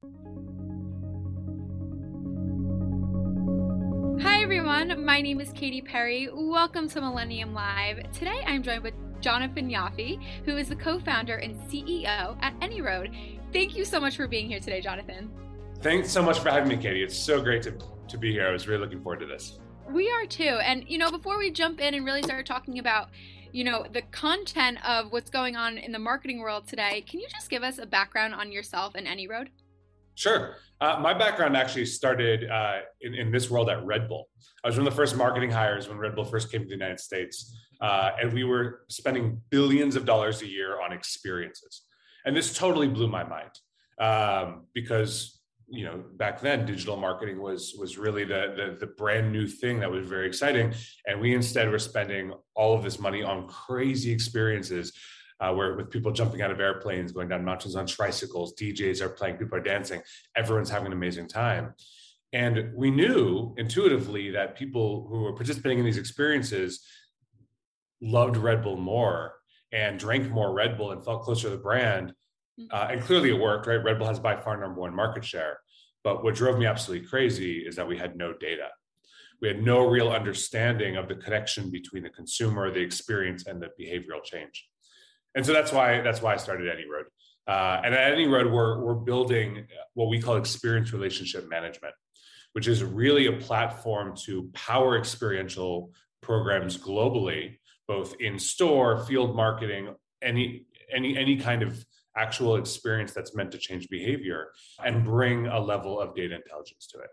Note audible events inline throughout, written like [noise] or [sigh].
Hi everyone, my name is Katie Perry. Welcome to Millennium Live. Today I'm joined with Jonathan Yaffe, who is the co founder and CEO at AnyRoad. Thank you so much for being here today, Jonathan. Thanks so much for having me, Katie. It's so great to, to be here. I was really looking forward to this. We are too. And, you know, before we jump in and really start talking about, you know, the content of what's going on in the marketing world today, can you just give us a background on yourself and AnyRoad? Sure. Uh, my background actually started uh, in, in, this world at Red Bull. I was one of the first marketing hires when Red Bull first came to the United States. Uh, and we were spending billions of dollars a year on experiences. And this totally blew my mind um, because you know back then digital marketing was was really the, the, the brand new thing that was very exciting and we instead were spending all of this money on crazy experiences uh, where with people jumping out of airplanes going down mountains on tricycles djs are playing people are dancing everyone's having an amazing time and we knew intuitively that people who were participating in these experiences loved red bull more and drank more red bull and felt closer to the brand Mm-hmm. Uh, and clearly it worked, right? Red Bull has by far number one market share. But what drove me absolutely crazy is that we had no data. We had no real understanding of the connection between the consumer, the experience, and the behavioral change. And so that's why that's why I started AnyRoad. Uh, and at AnyRoad, we're we're building what we call experience relationship management, which is really a platform to power experiential programs globally, both in store, field marketing, any any any kind of actual experience that's meant to change behavior and bring a level of data intelligence to it.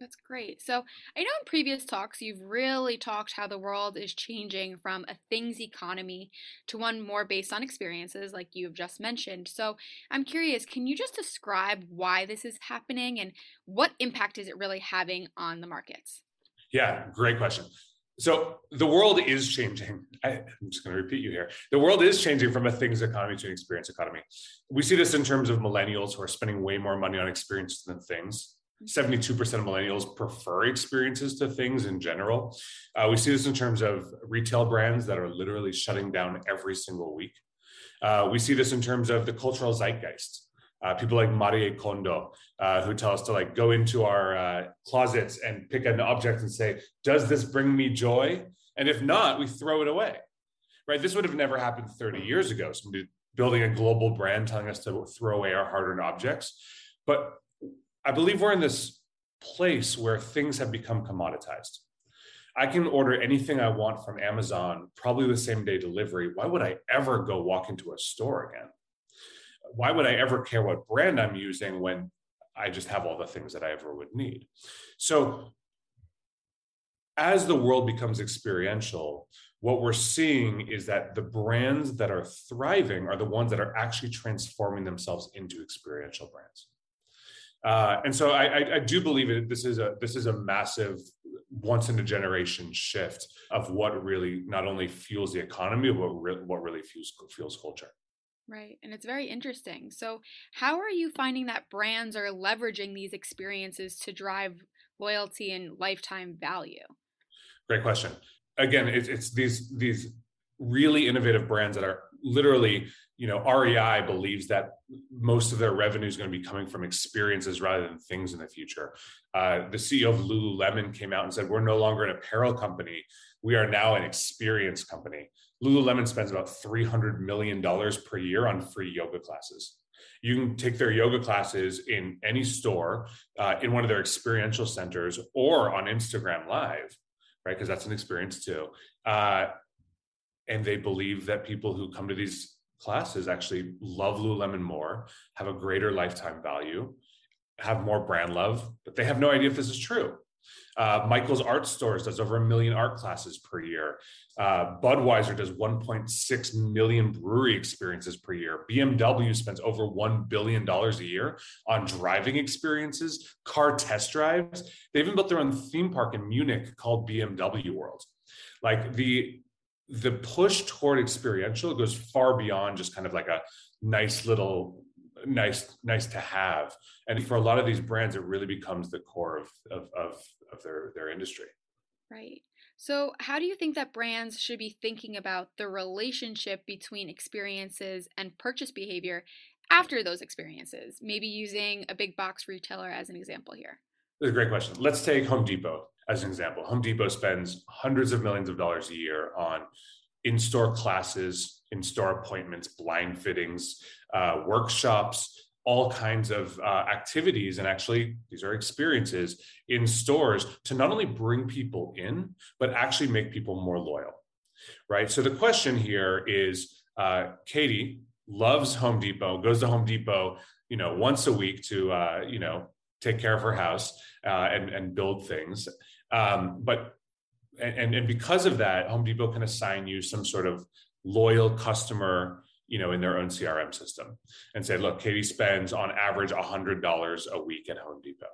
That's great. So, I know in previous talks you've really talked how the world is changing from a things economy to one more based on experiences, like you've just mentioned. So, I'm curious, can you just describe why this is happening and what impact is it really having on the markets? Yeah, great question. So the world is changing. [laughs] I, am just going to repeat you here. The world is changing from a things economy to an experience economy. We see this in terms of millennials who are spending way more money on experiences than things. 72% of millennials prefer experiences to things in general. Uh, we see this in terms of retail brands that are literally shutting down every single week. Uh, we see this in terms of the cultural zeitgeist uh, people like Marie Kondo, uh, who tell us to like go into our uh, closets and pick an object and say, "Does this bring me joy?" And if not, we throw it away. Right? This would have never happened 30 years ago. Somebody building a global brand telling us to throw away our hard-earned objects. But I believe we're in this place where things have become commoditized. I can order anything I want from Amazon, probably the same day delivery. Why would I ever go walk into a store again? why would I ever care what brand I'm using when I just have all the things that I ever would need? So, as the world becomes experiential, what we're seeing is that the brands that are thriving are the ones that are actually transforming themselves into experiential brands. Uh, and so I, I, I, do believe that this is a this is a massive once in a generation shift of what really not only fuels the economy, but what, what really fuels fuels culture. Right. And it's very interesting. So, how are you finding that brands are leveraging these experiences to drive loyalty and lifetime value? Great question. Again, it's, it's these these really innovative brands that are literally, you know, REI believes that most of their revenue is going to be coming from experiences rather than things in the future. Uh, the CEO of Lululemon came out and said, "We're no longer an apparel company; we are now an experience company." Lululemon spends about $300 million per year on free yoga classes. You can take their yoga classes in any store, uh, in one of their experiential centers, or on Instagram Live, right? Because that's an experience too. Uh, and they believe that people who come to these classes actually love Lululemon more, have a greater lifetime value, have more brand love, but they have no idea if this is true. Uh, Michael's Art Stores does over a million art classes per year. Uh, Budweiser does 1.6 million brewery experiences per year. BMW spends over $1 billion a year on driving experiences, car test drives. They even built their own theme park in Munich called BMW World. Like the the push toward experiential goes far beyond just kind of like a nice little nice nice to have and for a lot of these brands it really becomes the core of of of, of their their industry right so how do you think that brands should be thinking about the relationship between experiences and purchase behavior after those experiences? Maybe using a big box retailer as an example here. That's a great question. Let's take Home Depot as an example. Home Depot spends hundreds of millions of dollars a year on in store classes, in store appointments, blind fittings, uh, workshops, all kinds of uh, activities. And actually, these are experiences in stores to not only bring people in, but actually make people more loyal. Right. So the question here is uh, Katie loves Home Depot, goes to Home Depot, you know, once a week to, uh, you know, take care of her house uh, and, and build things. Um, but and, and because of that, Home Depot can assign you some sort of loyal customer, you know, in their own CRM system and say, look, Katie spends on average $100 a week at Home Depot.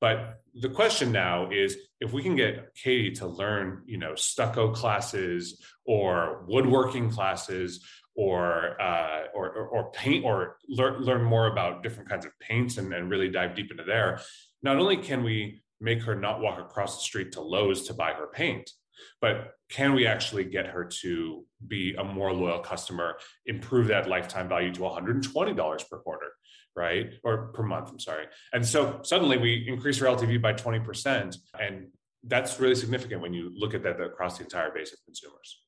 But the question now is if we can get Katie to learn, you know, stucco classes or woodworking classes or uh, or, or, paint or learn, learn more about different kinds of paints and, and really dive deep into there, not only can we make her not walk across the street to Lowe's to buy her paint, but can we actually get her to be a more loyal customer, improve that lifetime value to $120 per quarter, right? Or per month, I'm sorry. And so suddenly we increase her LTV by 20%. And that's really significant when you look at that across the entire base of consumers.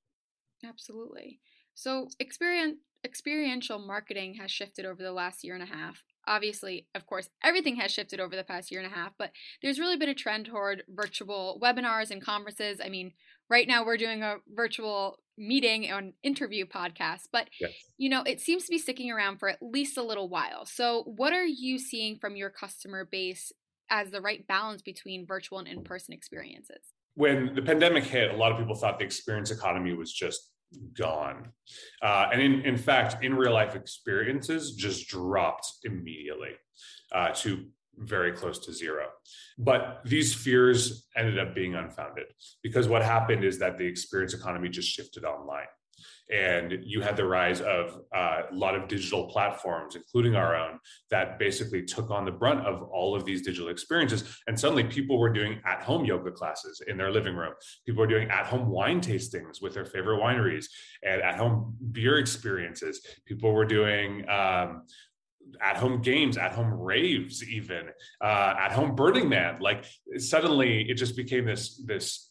Absolutely. So experience experiential marketing has shifted over the last year and a half obviously, of course, everything has shifted over the past year and a half, but there's really been a trend toward virtual webinars and conferences. I mean, right now we're doing a virtual meeting and interview podcast, but yes. you know, it seems to be sticking around for at least a little while. So, what are you seeing from your customer base as the right balance between virtual and in-person experiences? When the pandemic hit, a lot of people thought the experience economy was just gone. Uh, and in, in fact, in real life experiences just dropped immediately uh, to very close to zero. But these fears ended up being unfounded because what happened is that the experience economy just shifted online and you had the rise of uh, a lot of digital platforms including our own that basically took on the brunt of all of these digital experiences. And suddenly people were doing at home yoga classes in their living room. People were doing at home wine tastings with their favorite wineries and at home beer experiences. People were doing um, at home games, at home raves, even uh, at home Burning Man. Like suddenly, it just became this this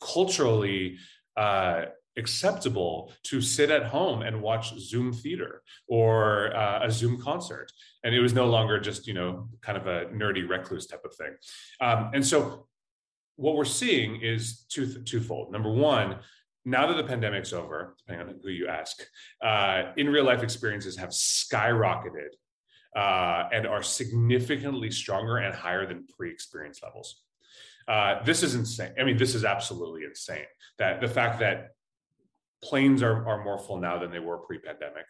culturally uh, acceptable to sit at home and watch Zoom theater or uh, a Zoom concert. And it was no longer just, you know, kind of a nerdy recluse type of thing. Um, and so what we're seeing is two, twofold. Number one, now that the pandemic's over, depending on who you ask, uh, in real life experiences have skyrocketed uh, and are significantly stronger and higher than pre experience levels. Uh, this is insane. I mean, this is absolutely insane. That the fact that planes are, are more full now than they were pre-pandemic.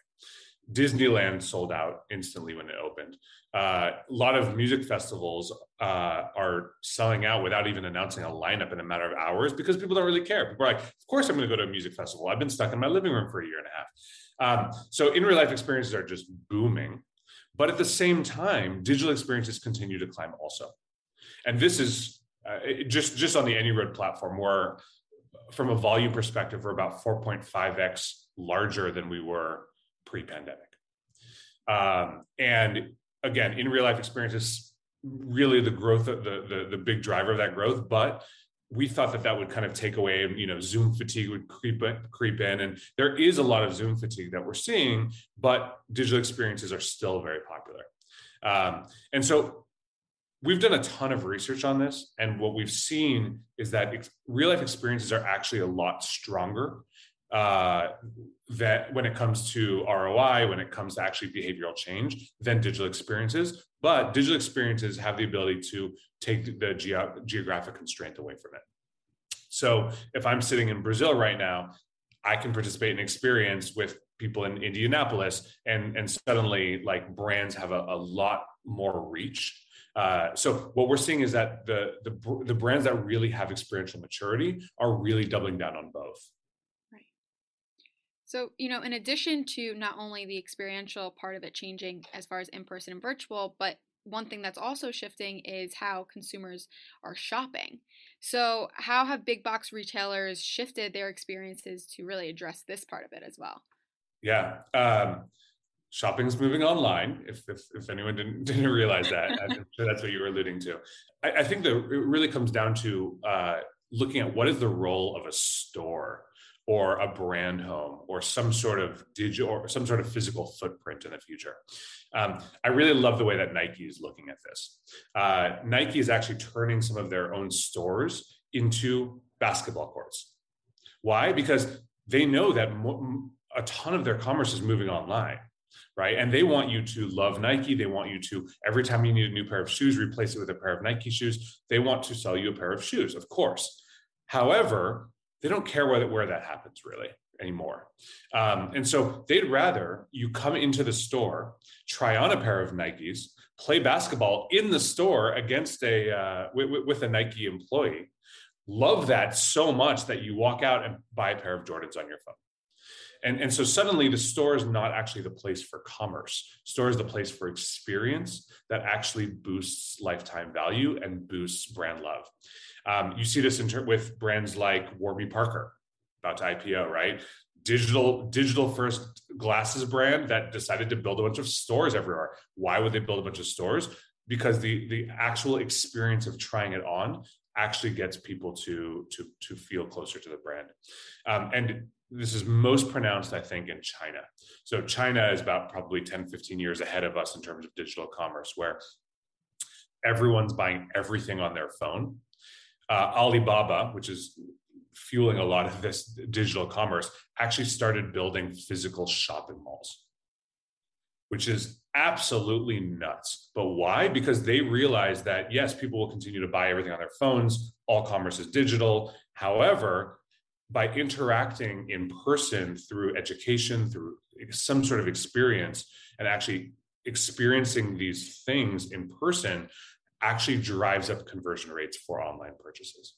Disneyland sold out instantly when it opened. Uh, a lot of music festivals uh, are selling out without even announcing a lineup in a matter of hours because people don't really care. People are like of course i'm going to go to a music festival. I've been stuck in my living room for a year and a half. Um, so in real life experiences are just booming but at the same time digital experiences continue to climb also. And this is uh, just just on the AnyRoad platform where from a volume perspective, we're about 4.5x larger than we were pre-pandemic. Um, and again, in real life experiences, really the growth, the, the the big driver of that growth. But we thought that that would kind of take away, you know, Zoom fatigue would creep in, creep in, and there is a lot of Zoom fatigue that we're seeing, but digital experiences are still very popular. Um, and so we've done a ton of research on this and what we've seen is that ex- real life experiences are actually a lot stronger uh, that when it comes to roi when it comes to actually behavioral change than digital experiences. But digital experiences have the ability to take the ge- geographic constraint away from it. So if i'm sitting in brazil right now i can participate in experience with people in indianapolis and and suddenly like brands have a, a lot more reach uh, so what we're seeing is that the, the the brands that really have experiential maturity are really doubling down on both. Right. So you know, in addition to not only the experiential part of it changing as far as in person and virtual, but one thing that's also shifting is how consumers are shopping. So, how have big box retailers shifted their experiences to really address this part of it as well? Yeah. Um, shopping's moving online. If if, if anyone didn't [laughs] didn't realize that, I'm sure that's what you were alluding to. I, I think that it really comes down to uh, looking at what is the role of a store or a brand home or some sort of digital or some sort of physical footprint in the future. Um, I really love the way that Nike is looking at this. Uh, Nike is actually turning some of their own stores into basketball courts. Why? Because they know that a ton of their commerce is moving online right? And they want you to love Nike. They want you to, every time you need a new pair of shoes, replace it with a pair of Nike shoes. They want to sell you a pair of shoes, of course. However, they don't care where, where that happens really anymore. Um, and so they'd rather you come into the store, try on a pair of Nikes, play basketball in the store against a uh, with, with a Nike employee. Love that so much that you walk out and buy a pair of Jordans on your phone. And, and so suddenly the store is not actually the place for commerce. Store is the place for experience that actually boosts lifetime value and boosts brand love. Um, you see this in ter- with brands like Warby Parker, about to IPO, right? Digital digital first glasses brand that decided to build a bunch of stores everywhere. Why would they build a bunch of stores? Because the the actual experience of trying it on actually gets people to to to feel closer to the brand. Um, and this is most pronounced, I think, in China. So China is about probably 10, 15 years ahead of us in terms of digital commerce, where everyone's buying everything on their phone. Uh, Alibaba, which is fueling a lot of this digital commerce, actually started building physical shopping malls, which is absolutely nuts. But why? Because they realize that, yes, people will continue to buy everything on their phones, all commerce is digital. However, by interacting in person through education, through some sort of experience, and actually experiencing these things in person actually drives up conversion rates for online purchases.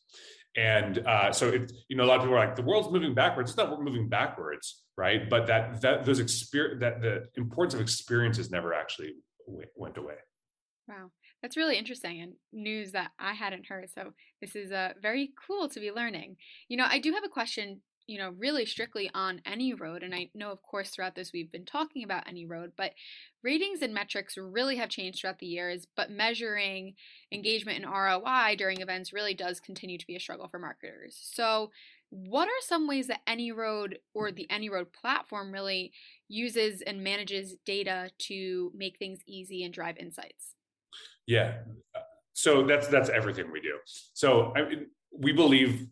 And uh, so, it, you know, a lot of people are like, the world's moving backwards. It's not moving backwards, right? But that that those experience that the importance of experiences never actually went away. Wow. That's really interesting and news that I hadn't heard. So this is uh, very cool to be learning. You know, I do have a question, you know, really strictly on AnyRoad. And I know, of course, throughout this we've been talking about AnyRoad, but ratings and metrics really have changed throughout the years. But measuring engagement and ROI during events really does continue to be a struggle for marketers. So what are some ways that AnyRoad or the AnyRoad platform really uses and manages data to make things easy and drive insights? Yeah. So that's that's everything we do. So I mean, we believe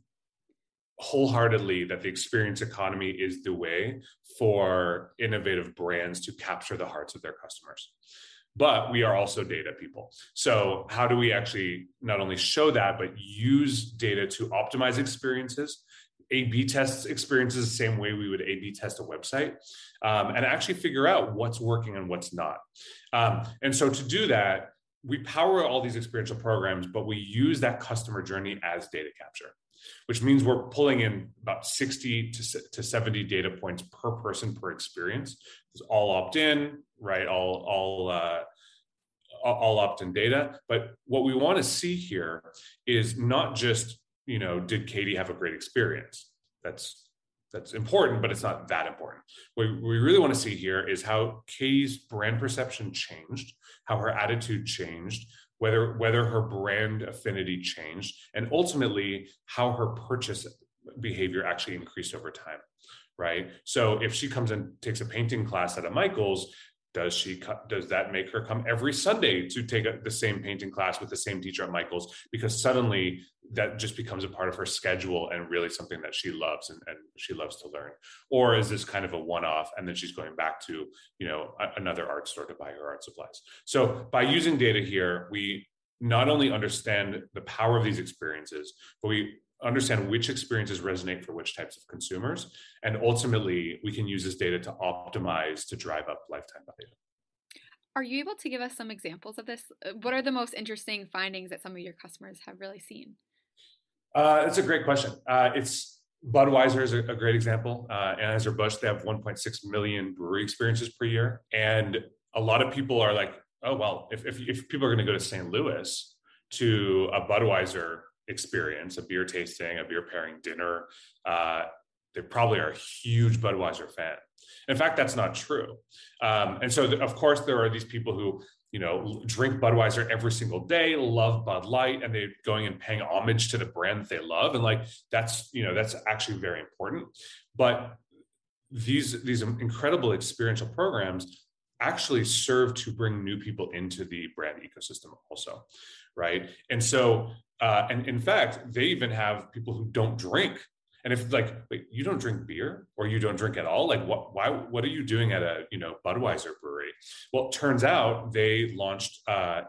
wholeheartedly that the experience economy is the way for innovative brands to capture the hearts of their customers. But we are also data people. So, how do we actually not only show that, but use data to optimize experiences, A B test experiences the same way we would A B test a website, um, and actually figure out what's working and what's not. Um, and so, to do that, we power all these experiential programs, but we use that customer journey as data capture, which means we're pulling in about 60 to, to 70 data points per person per experience. It's all opt in, right? All, all, uh, all opt-in data. But what we want to see here is not just, you know, did Katie have a great experience? That's that's important, but it's not that important. What we really want to see here is how Katie's brand perception changed, how her attitude changed, whether whether her brand affinity changed, and ultimately how her purchase behavior actually increased over time. Right. So if she comes and takes a painting class at a Michaels, does she does that make her come every sunday to take a, the same painting class with the same teacher at michael's? Because suddenly that just becomes a part of her schedule and really something that she loves and, and she loves to learn. Or is this kind of a one-off and then she's going back to you know a, another art store to buy her art supplies? So by using data here we not only understand the power of these experiences but we understand which experiences resonate for which types of consumers. And ultimately, we can use this data to optimize to drive up lifetime value. Are you able to give us some examples of this? Uh, what are the most interesting findings that some of your customers have really seen? Uh, that's a great question. Uh, it's Budweiser is a, a great example. Uh, Anheuser-Busch, they have 1.6 million brewery experiences per year. And a lot of people are like, oh, well, if, if, if people are going to go to St. Louis to a Budweiser experience, a beer tasting, a beer pairing dinner, uh, they probably are a huge Budweiser fan. In fact, that's not true. Um, and so, of course, there are these people who you know drink Budweiser every single day, love Bud Light, and they're going and paying homage to the brand that they love, and like that's you know that's actually very important. But these these incredible experiential programs actually serve to bring new people into the brand ecosystem also right and so uh, and in fact they even have people who don't drink and if like wait, you don't drink beer or you don't drink at all, like what why what are you doing at a you know Budweiser brewery? Well, it turns out they launched uh,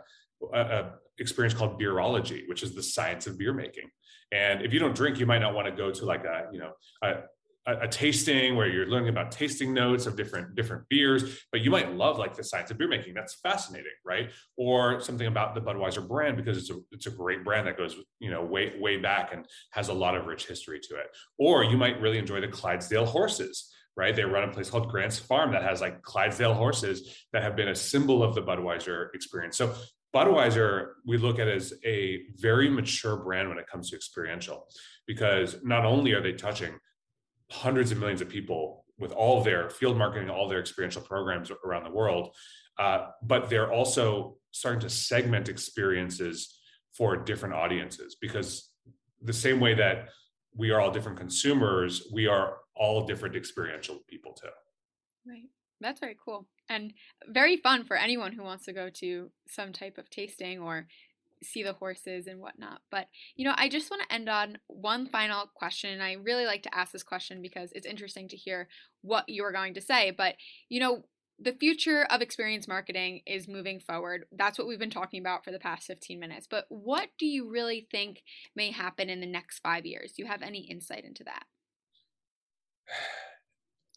a, a experience called beerology, which is the science of beer making. And if you don't drink, you might not want to go to like a you know a, a, tasting where you're learning about tasting notes of different different beers, but you might love like the science of beer making. That's fascinating, right? Or something about the Budweiser brand because it's a it's a great brand that goes you know way way back and has a lot of rich history to it. Or you might really enjoy the Clydesdale horses. Right, they run a place called Grant's Farm that has like Clydesdale horses that have been a symbol of the Budweiser experience. So Budweiser, we look at as a very mature brand when it comes to experiential, because not only are they touching hundreds of millions of people with all their field marketing, all their experiential programs around the world. Uh, but they're also starting to segment experiences for different audiences because the same way that we are all different consumers, we are all different experiential people too. Right. That's very cool and very fun for anyone who wants to go to some type of tasting or see the horses and whatnot. But, you know, I just want to end on one final question. And I really like to ask this question because it's interesting to hear what you are going to say. But, you know, the future of experience marketing is moving forward. That's what we've been talking about for the past 15 minutes. But what do you really think may happen in the next five years? Do you have any insight into that? [sighs]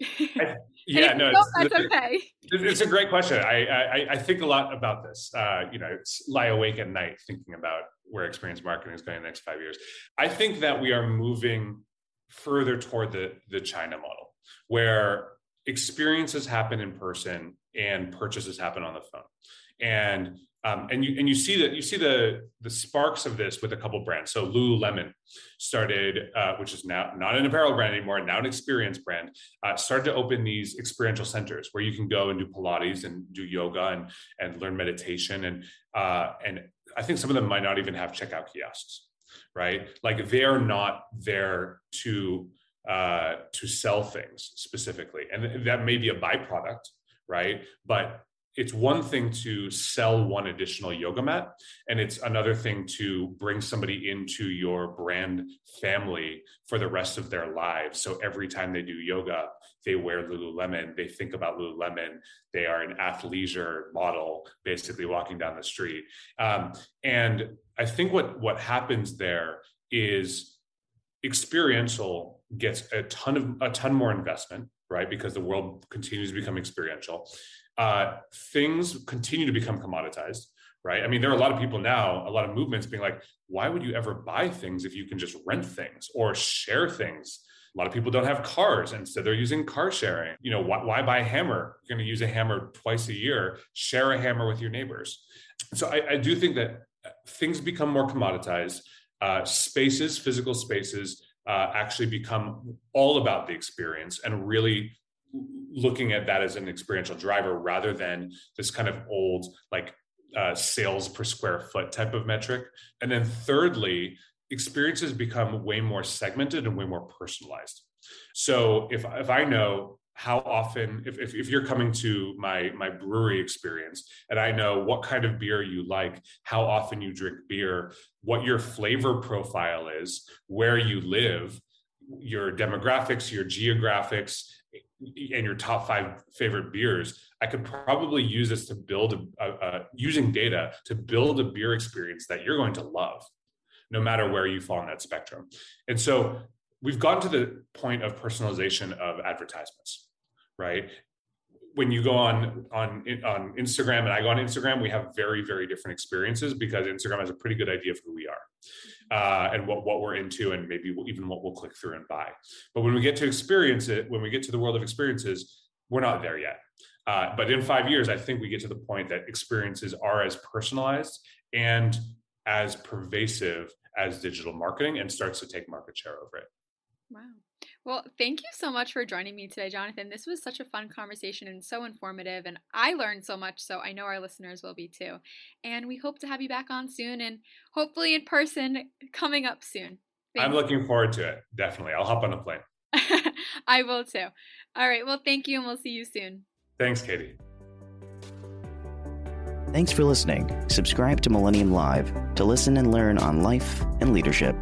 [laughs] I, yeah, no, it's, that's okay. It's a great question. I, I, I think a lot about this. Uh, you know, lie awake at night thinking about where experience marketing is going in the next five years. I think that we are moving further toward the the China model, where experiences happen in person and purchases happen on the phone. And um, and you and you see that you see the the sparks of this with a couple brands. So Lululemon started, uh, which is now not an apparel brand anymore, now an experience brand, uh, started to open these experiential centers where you can go and do Pilates and do yoga and and learn meditation and uh, and I think some of them might not even have checkout kiosks, right? Like they are not there to uh, to sell things specifically, and that may be a byproduct, right? But it's one thing to sell one additional yoga mat and it's another thing to bring somebody into your brand family for the rest of their lives. So every time they do yoga they wear lululemon they think about lululemon they are an athleisure model basically walking down the street. Um, and i think what what happens there is experiential gets a ton of a ton more investment right? Because the world continues to become experiential uh, things continue to become commoditized, right? I mean, there are a lot of people now, a lot of movements being like, why would you ever buy things if you can just rent things or share things? A lot of people don't have cars. Instead, they're using car sharing. You know, why, why buy a hammer? You're going to use a hammer twice a year. Share a hammer with your neighbors. So I, I do think that things become more commoditized. Uh, spaces, physical spaces, uh, actually become all about the experience and really looking at that as an experiential driver rather than this kind of old like uh, sales per square foot type of metric. And then thirdly, experiences become way more segmented and way more personalized. So if if I know how often if, if, if, you're coming to my my brewery experience and i know what kind of beer you like how often you drink beer what your flavor profile is where you live your demographics your geographics and your top five favorite beers, I could probably use this to build a, a, a, using data to build a beer experience that you're going to love, no matter where you fall on that spectrum. And so we've gotten to the point of personalization of advertisements, right? When you go on on on Instagram and I go on Instagram, we have very very different experiences because Instagram has a pretty good idea of who we are uh, and what, what we're into and maybe even what we'll click through and buy. But when we get to experience it, when we get to the world of experiences, we're not there yet. Uh, but in five years, I think we get to the point that experiences are as personalized and as pervasive as digital marketing and starts to take market share over it. Wow. Well, thank you so much for joining me today, Jonathan. This was such a fun conversation and so informative, and I learned so much, so I know our listeners will be too. And we hope to have you back on soon and hopefully in person coming up soon. Thank I'm you. looking forward to it. Definitely. I'll hop on a plane. [laughs] I will too. All right. Well, thank you, and we'll see you soon. Thanks, Katie. Thanks for listening. Subscribe to Millennium Live to listen and learn on life and leadership.